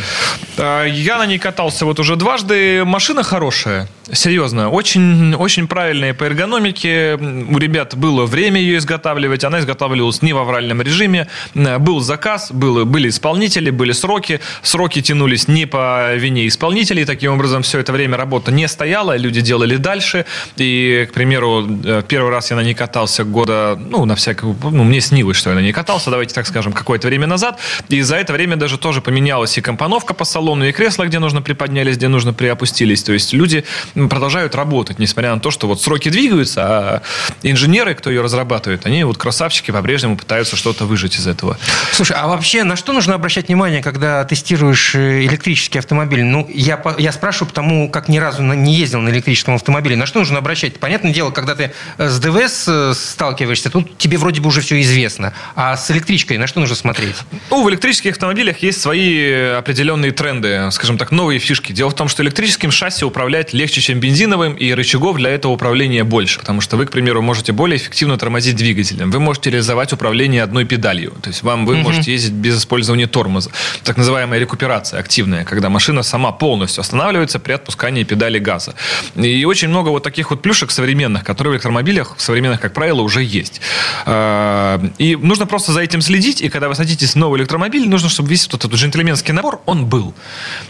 А, Я на ней катался вот уже дважды. Машина хорошая. Серьезно. Очень, очень правильная по эргономике. У ребят было время ее изготавливать. Она изготавливалась не в авральном режиме. Э, Был заказ, было, были исполнители, были сроки. Сроки тянулись не по вине исполнителей. Таким образом, все это время работа не стояла. Люди делали дальше. И, к примеру, э, первый раз я на ней катался года, ну, на всякий, ну, мне снилось, что я на ней катался, давайте так скажем, какое-то время назад. И за это время даже тоже поменялась и компоновка по салону, и кресла, где нужно приподнялись, где нужно приопустились. То есть люди продолжают работать, несмотря на то, что вот сроки двигаются, а инженеры, кто ее разрабатывает, они вот красавчики по-прежнему пытаются что-то выжать из этого. Слушай, а вообще на что нужно обращать внимание, когда тестируешь э, электрический автомобиль? Ну, я, я спрашиваю, потому как ни разу не ездил на электрическом автомобиле. На что нужно обращать? Понятное дело, когда ты с ДВС э, сталкиваешься, тут тебе вроде бы уже все известно. А с электричкой на что нужно смотреть? Ну, в электрических автомобилях есть свои определенные тренды, скажем так, новые фишки. Дело в том, что электрическим шасси управлять легче, чем бензиновым, и рычагов для этого управления больше. Потому что вы, к примеру, можете более эффективно тормозить двигателем. Вы можете реализовать управление одной педалью. То есть вам вы можете ездить без использования тормоза. Так называемая рекуперация активная, когда машина сама полностью останавливается при отпускании педали газа. И очень много вот таких вот плюшек современных, которые в электромобилях, в современных, как правило, уже есть. А, И нужно просто за этим следить, и когда вы садитесь в новый электромобиль, нужно, чтобы весь этот джентльменский набор, он был.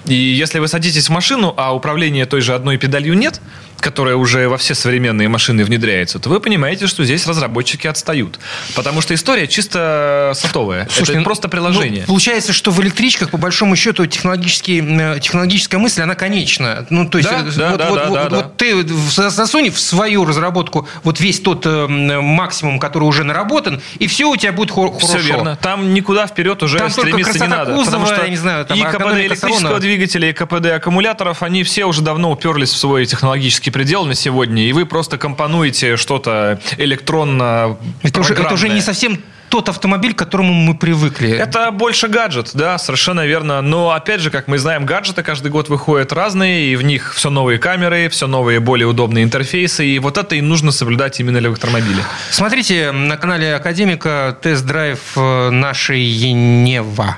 И если вы садитесь в машину, а управления той же одной педалью нет, которая уже во все современные машины внедряется, то вы понимаете, что здесь разработчики отстают. Потому что история чисто софтовая. Слушайте, Это просто приложение. Ну, получается, что в электричках, по большому счету, технологический, э, технологическая мысль, она конечна. Ну, то есть, да, вот, да, вот, да, вот, да, вот, да. вот ты засунь в свою разработку вот весь тот э, максимум, который уже наработан, и все у тебя будет хор- Все хорошо. верно. Там никуда вперед уже Там стремиться не надо. кузова, потому что я не знаю, там и КПД электрического салона. двигателя, и КПД аккумуляторов, они все уже давно уперлись в свой технологический предел на сегодня, и вы просто компонуете что-то электронно Это уже, это уже не совсем тот автомобиль, к которому мы привыкли. Это больше гаджет, да, совершенно верно. Но опять же, как мы знаем, гаджеты каждый год выходят разные, и в них все новые камеры, все новые, более удобные интерфейсы, и вот это и нужно соблюдать именно для электромобиля. Смотрите на канале Академика тест-драйв э, нашей Енева.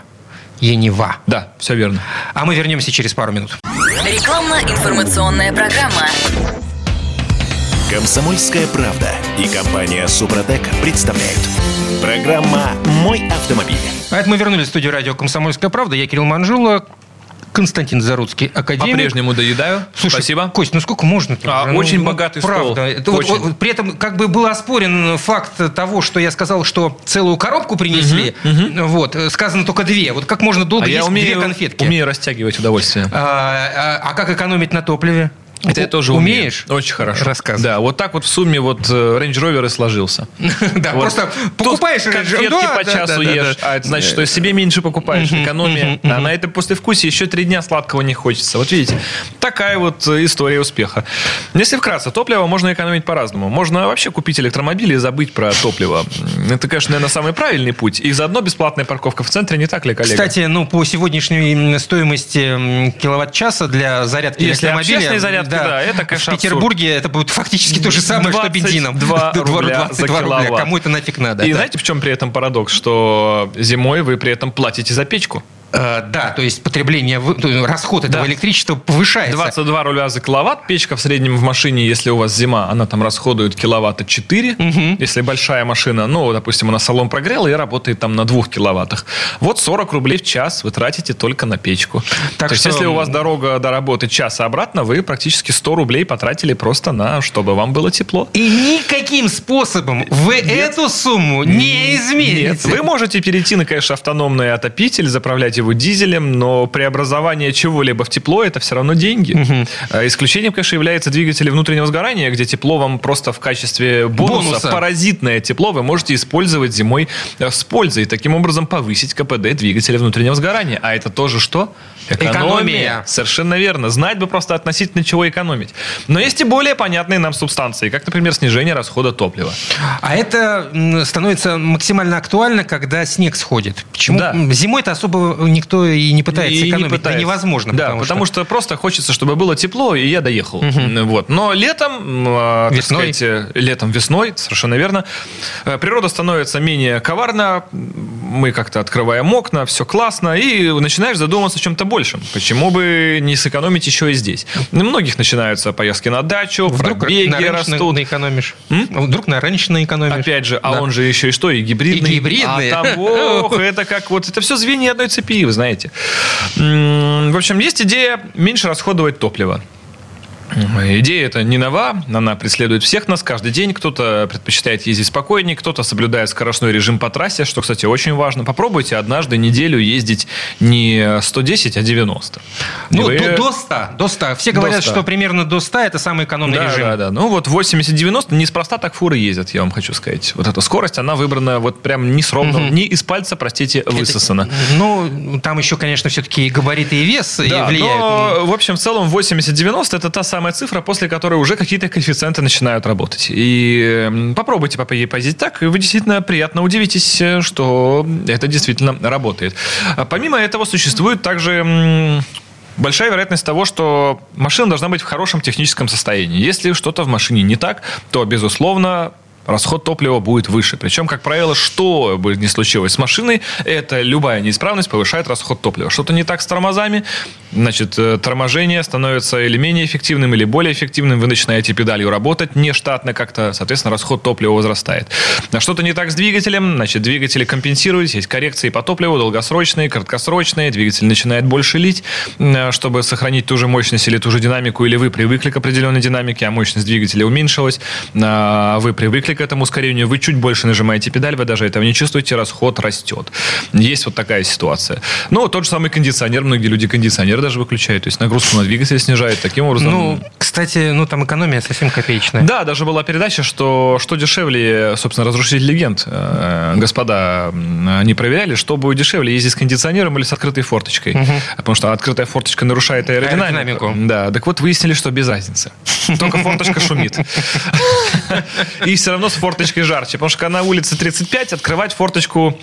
Енева. Да, все верно. А мы вернемся через пару минут. Рекламно-информационная программа. Комсомольская правда и компания Супротек представляют. Программа «Мой автомобиль». А это мы вернулись в студию радио «Комсомольская правда». Я Кирилл Манжула, Константин Заруцкий, академик. По-прежнему доедаю. Слушай, Спасибо. Кость, ну сколько можно? А, очень богатый стол. правда. Это вот- Очень. вот при этом как бы был оспорен факт того, что я сказал, что целую коробку принесли. Вот, э, сказано только две. Вот как можно долго А я есть умею, две конфетки? умею растягивать удовольствие. А, а- а как экономить на топливе? Это я тоже умеешь? умею. Очень хорошо. Рассказывай. Да, вот так вот в сумме вот э, Range Rover и сложился. Да, просто покупаешь конфетки Да, по часу ешь, а это значит, что себе меньше покупаешь, экономия. А на этом послевкусии еще три дня сладкого не хочется. Вот видите, такая вот э, история успеха. Если вкратце, топливо можно экономить по-разному. Можно вообще купить электромобиль и забыть про топливо. Это, конечно, наверное, самый правильный путь. И заодно бесплатная парковка в центре, не так ли, коллега? Кстати, ну, по сегодняшней стоимости киловатт-часа для зарядки Если электромобиля... общественной зарядки, да, это, конечно, В Петербурге это будет фактически то же самое, что бензином. 22 рубля 22 за рубля. Кому это нафиг надо? И да. знаете, в чем при этом парадокс? Что зимой вы при этом платите за печку. Э, Да, то есть потребление, есть расход этого Да. электричества повышается. 22 рубля за киловатт. Печка в среднем в машине, если у вас зима, она там расходует киловатта 4. Если большая машина, ну, допустим, она салон прогрела и работает там на 2 киловаттах. Вот 40 рублей в час вы тратите только на печку. Так То есть, что- если у вас дорога до работы час и обратно, вы практически 100 рублей потратили просто на, чтобы вам было тепло. И никаким способом вы эту сумму не измените. Нет, вы можете перейти на, конечно, автономный отопитель, заправлять его дизелем, но преобразование чего-либо в тепло – это все равно деньги. А Исключением, конечно, является двигатели внутреннего сгорания, где тепло вам просто в качестве бонуса, Бонуса. паразитное тепло вы можете использовать зимой э, с пользой. и Таким образом повысить КПД двигателя внутреннего сгорания. А это тоже что? Экономия. Совершенно верно. Знать бы просто относительно чего экономить. Но есть и более понятные нам субстанции, как, например, снижение расхода топлива. А это становится максимально актуально, когда снег сходит. Почему? Да. Зимой-то особо никто и не пытается И не экономить. Да пытается. невозможно. Да, потому, что... просто хочется, чтобы было тепло, и я доехал. Вот. Но летом, а, Весной. сказать, э, летом, весной, совершенно верно, э, природа становится менее коварна, мы как-то открываем окна, все классно, и начинаешь задумываться о чем-то большем. Почему бы не сэкономить еще и здесь? У многих начинаются поездки на дачу, Вдруг пробеги на растут. наэкономишь. М? Вдруг на раньше наэкономишь. Опять же, а Да. он же еще и что? И гибридный. И гибридный. А там, ох, это как вот, это все звенья одной цепи, вы знаете. В общем, есть идея меньше расходовать топливо. Идея эта не нова, она преследует всех нас каждый день. Кто-то предпочитает ездить спокойнее, кто-то соблюдает скоростной режим по трассе, что, кстати, очень важно. Попробуйте однажды неделю ездить не 110, а 90. Ну, Вы- до, до 100. До 100. Все До говорят, 100. что примерно до 100 это самый экономный Да, режим. да, да. Ну вот 80-90 неспроста так фуры ездят, я вам хочу сказать. Вот эта скорость, она выбрана вот прям не с ровным, не из пальца, простите, высосана. Ну, там еще, конечно, все-таки и габариты, и вес и Да, влияют. но, в общем, в целом 80-90 это та самая цифра, после которой уже какие-то коэффициенты начинают работать. И попробуйте по поездить так, и вы действительно приятно удивитесь, э, что это действительно работает. А Помимо этого существует также большая вероятность того, что машина должна быть в хорошем техническом состоянии. Если что-то в машине не так, то, безусловно, расход топлива будет выше. Причем, как правило, что бы ни случилось с машиной, это любая неисправность повышает расход топлива. Что-то не так с тормозами, значит, э, торможение становится или менее эффективным, или более эффективным. Вы начинаете педалью работать нештатно как-то, соответственно, расход топлива возрастает. А что-то не так с двигателем, значит, двигатели компенсируют, есть коррекции по топливу, долгосрочные, краткосрочные, двигатель начинает больше лить, э, чтобы сохранить ту же мощность или ту же динамику, или вы привыкли к определенной динамике, а мощность двигателя уменьшилась, а вы привыкли к этому ускорению, вы чуть больше нажимаете педаль, вы даже этого не чувствуете, расход растет. Есть вот такая ситуация. Ну, тот же самый кондиционер, многие люди кондиционер даже выключают, то есть нагрузку на двигатель снижает таким образом. Ну, кстати, ну там экономия совсем копеечная. Да, даже была передача, что что дешевле, собственно, разрушитель легенд. Э, господа, они проверяли, что будет дешевле, ездить с кондиционером или с открытой форточкой. Угу. Потому что открытая форточка нарушает аэродинамику. аэродинамику. Да, так вот выяснили, что без разницы. Только форточка шумит. И все равно с форточкой жарче. Потому что на улице 35 открывать форточку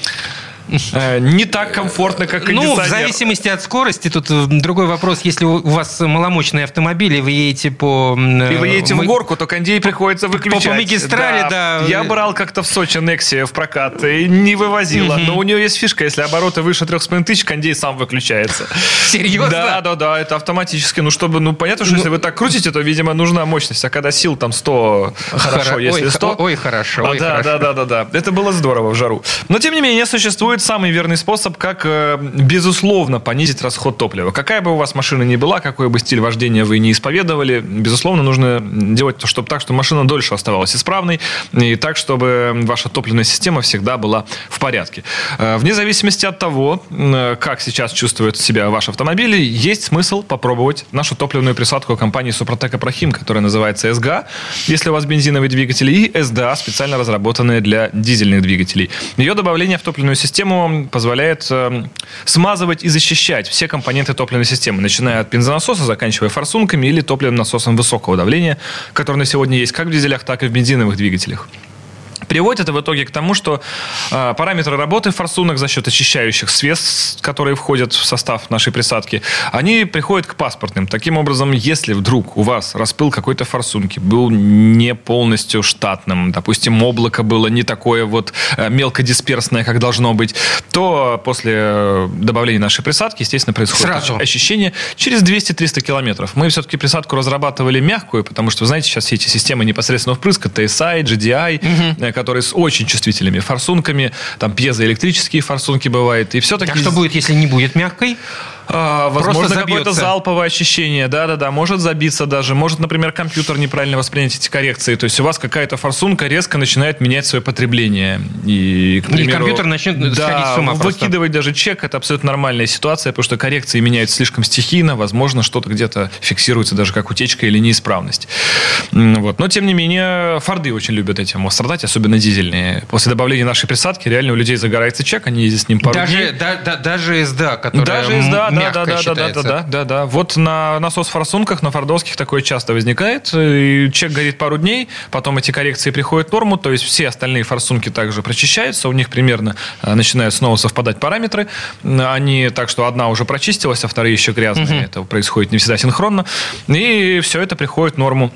не так комфортно, как кондиционер. Ну, в зависимости от скорости. Тут э, другой вопрос. Если у вас маломощный автомобиль, и вы едете по... И вы едете мы... в горку, то кондей приходится выключать. По, по магистрали, да. да. Я брал как-то в Сочи Нексия в прокат и не вывозила. Угу. Но у нее есть фишка. Если обороты выше 3,5 тысяч, кондей сам выключается. Серьезно? Да, да, да. Это автоматически. Ну, чтобы... Ну, понятно, что ну... если вы так крутите, то, видимо, нужна мощность. А когда сил там 100, хорошо. Хоро... Если 100... Ой, хорошо. А, ой, да, хорошо. да, да, да, да. Это было здорово в жару. Но, тем не менее, существует существует самый верный способ, как, э, безусловно, понизить расход топлива. Какая бы у вас машина ни была, какой бы стиль вождения вы не исповедовали, безусловно, нужно делать чтобы так, чтобы машина дольше оставалась исправной, и так, чтобы ваша топливная система всегда была в порядке. Э, вне зависимости от того, э, как сейчас чувствует себя ваш автомобиль, есть смысл попробовать нашу топливную присадку компании Супротек Апрахим, которая называется СГА, если у вас бензиновый двигатель, и СДА, специально разработанная для дизельных двигателей. Ее добавление в топливную систему систему позволяет э, смазывать и защищать все компоненты топливной системы, начиная от бензонасоса, заканчивая форсунками или топливным насосом высокого давления, который на сегодня есть как в дизелях, так и в бензиновых двигателях. Приводит это в итоге к тому, что э, параметры работы форсунок за счет очищающих свес, которые входят в состав нашей присадки, они приходят к паспортным. Таким образом, если вдруг у вас распыл какой-то форсунки был не полностью штатным, допустим, облако было не такое вот э, мелкодисперсное, как должно быть, то после э, добавления нашей присадки, естественно, происходит Сразу. ощущение через 200-300 километров. Мы все-таки присадку разрабатывали мягкую, потому что, вы знаете, сейчас все эти системы непосредственно впрыска, TSI, GDI, угу которые с очень чувствительными форсунками, там пьезоэлектрические форсунки бывают, и все-таки... А что будет, если не будет мягкой? А, возможно, какое-то залповое очищение. Да-да-да, может забиться даже. Может, например, компьютер неправильно воспринять эти коррекции. То есть у вас какая-то форсунка резко начинает менять свое потребление. И, к примеру, и компьютер начнет да, сходить с ума выкидывать даже чек – это абсолютно нормальная ситуация, потому что коррекции меняются слишком стихийно. Возможно, что-то где-то фиксируется даже как утечка или неисправность. Вот. Но, тем не менее, форды очень любят этим страдать, особенно дизельные. После добавления нашей присадки реально у людей загорается чек, они ездят с ним пару даже, дней. Да, да, даже СДА, которая даже мягкое да, да, считается. Да, да, да, да, да. Вот на насос-форсунках, на фордовских такое часто возникает. И чек горит пару дней, потом эти коррекции приходят в норму, то есть все остальные форсунки также прочищаются, у них примерно э, начинают снова совпадать параметры. Они так, что одна уже прочистилась, а вторые еще грязные. Угу. Это происходит не всегда синхронно. И все это приходит в норму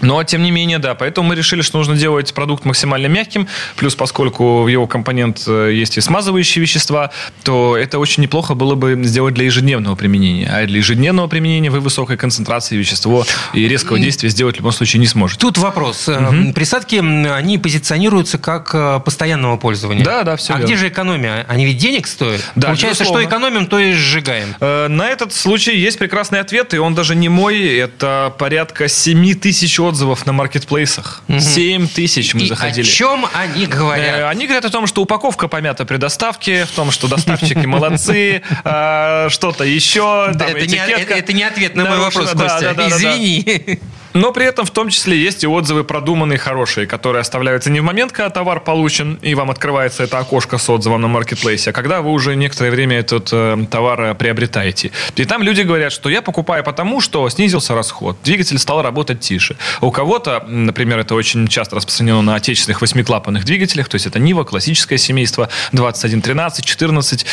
но, тем не менее, да, поэтому мы решили, что нужно делать продукт максимально мягким, плюс поскольку в его компонент э, есть и смазывающие вещества, то это очень неплохо было бы сделать для ежедневного применения. А для ежедневного применения вы высокой концентрации вещество и резкого действия сделать в любом случае не сможете. Тут вопрос. Угу. Присадки, они позиционируются как э, постоянного пользования. Да, да, все А верно. где же экономия? Они ведь денег стоят? Да, Получается, безусловно. что экономим, то и сжигаем. На этот случай есть прекрасный ответ, и он даже не мой. Это порядка 7 тысяч отзывов отзывов на маркетплейсах. Угу. 7 тысяч мы И заходили. о чем они говорят? Э, они говорят о том, что упаковка помята при доставке, в том, что доставщики молодцы, э, что-то еще. Это не ответ на мой вопрос, Костя. Извини. Но при этом в том числе есть и отзывы продуманные, хорошие, которые оставляются не в момент, когда товар получен, и вам открывается это окошко с отзывом на маркетплейсе, а когда вы уже некоторое время этот э, товар э, приобретаете. И там люди говорят, что я покупаю потому, что снизился расход, двигатель стал работать тише. У кого-то, например, это очень часто распространено на отечественных восьмиклапанных двигателях, то есть это Нива, классическое семейство, 21, 13, 14,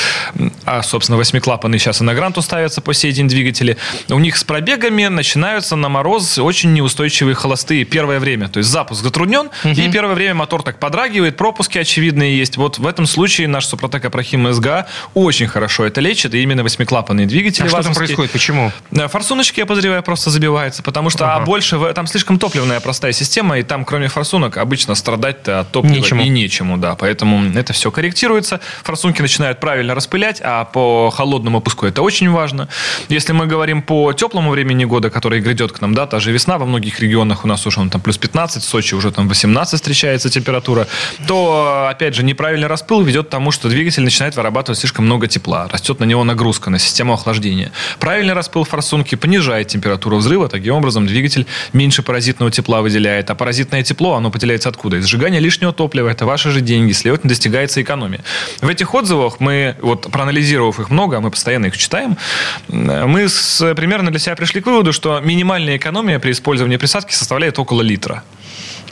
а, собственно, восьмиклапанные сейчас и на Гранту ставятся по сей день двигатели. У них с пробегами начинаются на мороз очень очень неустойчивые холостые первое время. То есть запуск затруднен, и первое время мотор так подрагивает, пропуски очевидные есть. Вот в этом случае наш Супротек Апрахим СГА очень хорошо это лечит, и именно восьмиклапанные двигатели. А что там происходит? Почему? Э, Форсуночки, я подозреваю, просто забиваются, потому что а Ага. больше в- там слишком топливная простая система, и там, кроме форсунок, обычно страдать-то от топлива Нечему. и нечему, да. Поэтому это все корректируется. Форсунки начинают правильно распылять, а по холодному пуску это очень важно. Если мы говорим по теплому времени года, который грядет к нам, да, та же весна во многих регионах у нас уже там плюс 15, в Сочи уже там 18 встречается температура, то, опять же, неправильный распыл ведет к тому, что двигатель начинает вырабатывать слишком много тепла, растет на него нагрузка, на систему охлаждения. Правильный распыл форсунки понижает температуру взрыва, таким образом двигатель меньше паразитного тепла выделяет, а паразитное тепло, оно поделяется откуда? Из сжигания лишнего топлива, это ваши же деньги, следовательно, достигается экономия. В этих отзывах мы, вот проанализировав их много, а мы постоянно их читаем, мы с- примерно для себя пришли к выводу, что минимальная экономия при использовании присадки составляет около литра.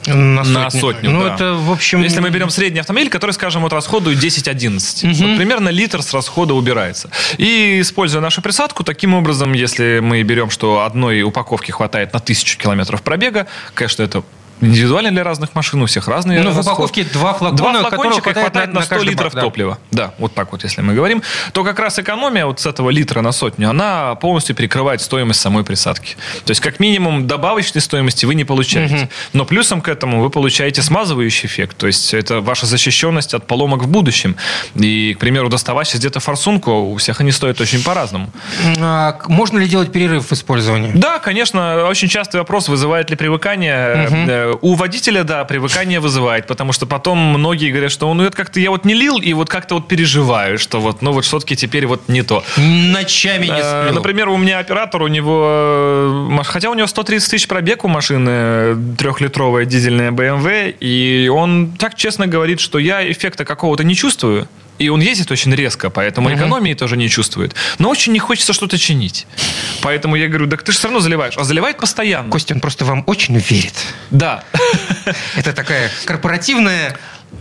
На сотню. На сотню, Ну, да. это, в общем... Если мы берем средний автомобиль, который, скажем, вот расходует 10-11, вот примерно литр с расхода убирается. И используя нашу присадку, таким образом, если мы берем, что одной упаковки хватает на тысячу километров пробега, конечно, это индивидуально для разных машин, у всех разные Ну, в упаковке два флакона, Два флакончика хватает хватает, на- на, на 100 каждый литров бак, да. топлива. Да, вот так вот, если мы говорим, то как раз экономия вот с этого литра на сотню, она полностью перекрывает стоимость самой присадки. То есть, как минимум, добавочной стоимости вы не получаете. Но плюсом к этому вы получаете смазывающий эффект. То есть, это ваша защищенность от поломок в будущем. И, к примеру, доставать сейчас где-то форсунку, у всех они стоят очень по-разному. А, можно ли делать перерыв в использовании? Да, конечно, очень частый вопрос, вызывает ли привыкание. Э, У водителя, да, привыкание вызывает, потому что потом многие говорят, что ну это как-то я вот не лил, и вот как-то вот переживаю, что вот, ну вот все-таки теперь вот не то. Ночами не Э, сплю. Например, у меня оператор, у него, э, хотя у него 130 тысяч пробег у машины, трехлитровая дизельная BMW, и он так честно говорит, что я эффекта какого-то не чувствую. И он ездит очень резко, поэтому экономии тоже не чувствует. Но очень не хочется что-то чинить. Поэтому я говорю, так ты же все равно заливаешь. А заливает постоянно. Костя, он просто вам очень верит. Да. Это такая корпоративная...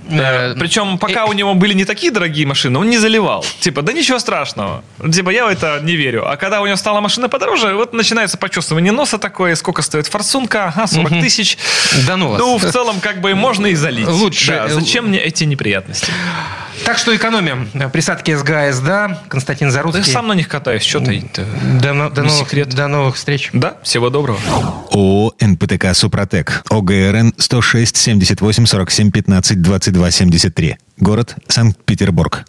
э, Причем пока у него были не такие дорогие машины, он не заливал. Типа, да ничего страшного. Типа, я в это не верю. А когда у него стала машина подороже, вот начинается почувствование носа такое, сколько стоит форсунка, ага, 40 тысяч. Да ну вас. Ну, в целом, как бы можно и залить. Лучше. Да, зачем мне эти неприятности? Так что экономим. Присадки СГА, СДА. Константин Да Заруцкий. я сам на них катаюсь, что таить-то? До, но- до Не новых, секрет. до новых встреч. Да, всего доброго. ООО «НПТК Супротек». ОГРН 106 78 47 15 22 73. Город Санкт-Петербург.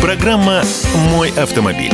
Программа «Мой автомобиль».